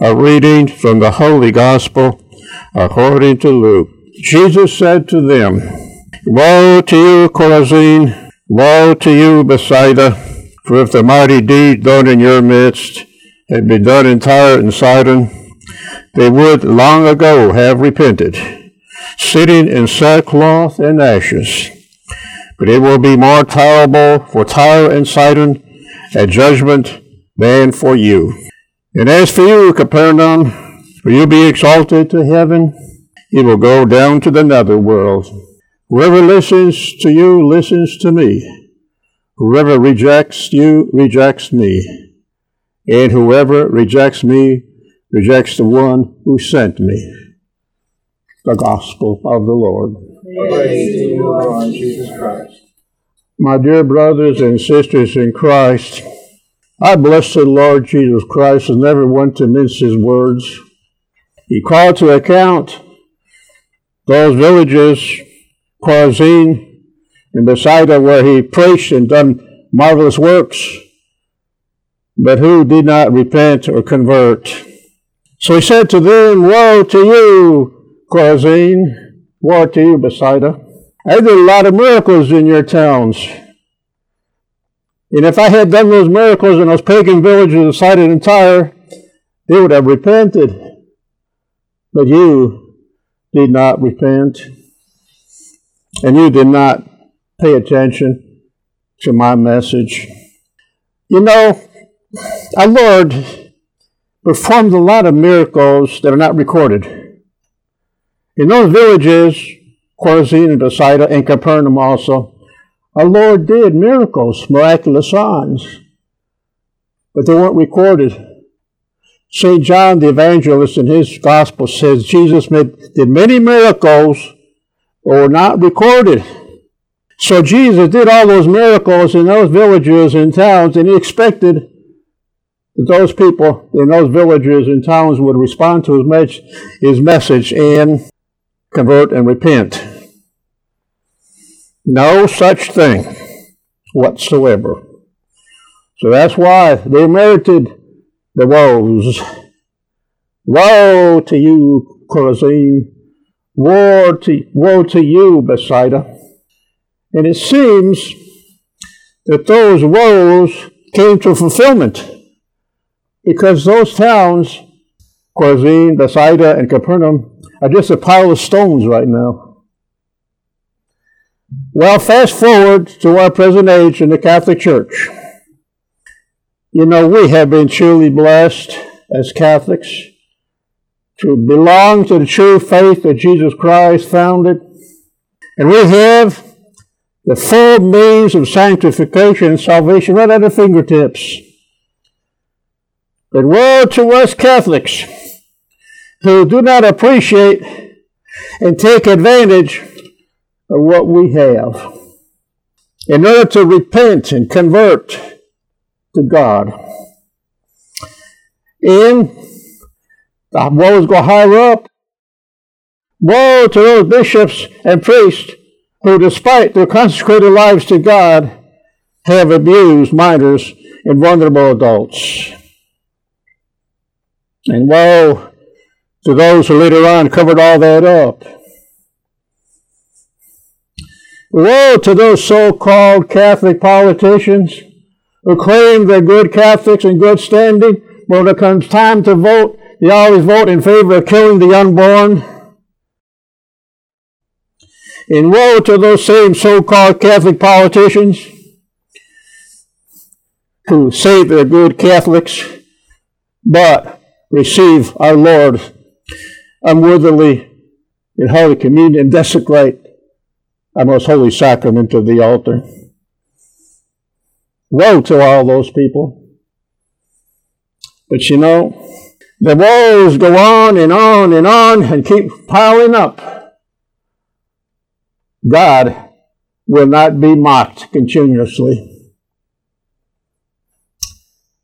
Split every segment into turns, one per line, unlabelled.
A reading from the Holy Gospel according to Luke. Jesus said to them, Woe to you, Chorazin! Woe to you, Bethsaida! For if the mighty deed done in your midst had been done in Tyre and Sidon, they would long ago have repented, sitting in sackcloth and ashes. But it will be more tolerable for Tyre and Sidon at judgment than for you. And as for you, Capernaum, will you be exalted to heaven? You will go down to the nether world. Whoever listens to you listens to me. Whoever rejects you rejects me. And whoever rejects me rejects the one who sent me. The Gospel of the Lord.
Praise to you, Lord Jesus Christ.
My dear brothers and sisters in Christ, I bless the Lord Jesus Christ and never want to mince his words. He called to account those villages, Chorazin and Bethsaida, where he preached and done marvelous works, but who did not repent or convert. So he said to them, Woe to you, Chorazin! Woe to you, Bethsaida! I did a lot of miracles in your towns. And if I had done those miracles in those pagan villages of Sidon and Tyre, they would have repented. But you did not repent. And you did not pay attention to my message. You know, our Lord performed a lot of miracles that are not recorded. In those villages, Chorazin and Bethsaida and Capernaum also, our Lord did miracles, miraculous signs, but they weren't recorded. St. John the Evangelist in his gospel says Jesus did many miracles but were not recorded. So Jesus did all those miracles in those villages and towns, and he expected that those people in those villages and towns would respond to his message and convert and repent. No such thing whatsoever. So that's why they merited the woes. Woe to you, Chorazin! Woe to, woe to you, Bethsaida! And it seems that those woes came to fulfillment because those towns, Chorazin, Bethsaida, and Capernaum, are just a pile of stones right now. Well, fast forward to our present age in the Catholic Church. You know, we have been truly blessed as Catholics to belong to the true faith that Jesus Christ founded. And we have the full means of sanctification and salvation right at our fingertips. But woe to us Catholics who do not appreciate and take advantage of what we have in order to repent and convert to God. And the woes go higher up. Woe to those bishops and priests who, despite their consecrated lives to God, have abused minors and vulnerable adults. And woe to those who later on covered all that up. Woe to those so-called Catholic politicians who claim they're good Catholics and good standing, but when it comes time to vote, they always vote in favor of killing the unborn. And woe to those same so-called Catholic politicians who say they're good Catholics, but receive our Lord unworthily in Holy Communion and desecrate our most holy sacrament of the altar. Woe to all those people. But you know, the woes go on and on and on and keep piling up. God will not be mocked continuously.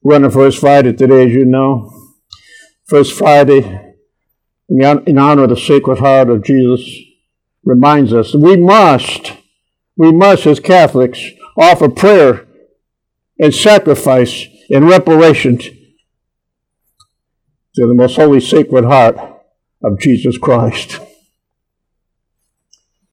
We're on the First Friday today, as you know. First Friday, in honor of the Sacred Heart of Jesus, reminds us we must, we must as Catholics offer prayer and sacrifice in reparation to the most holy sacred heart of Jesus Christ.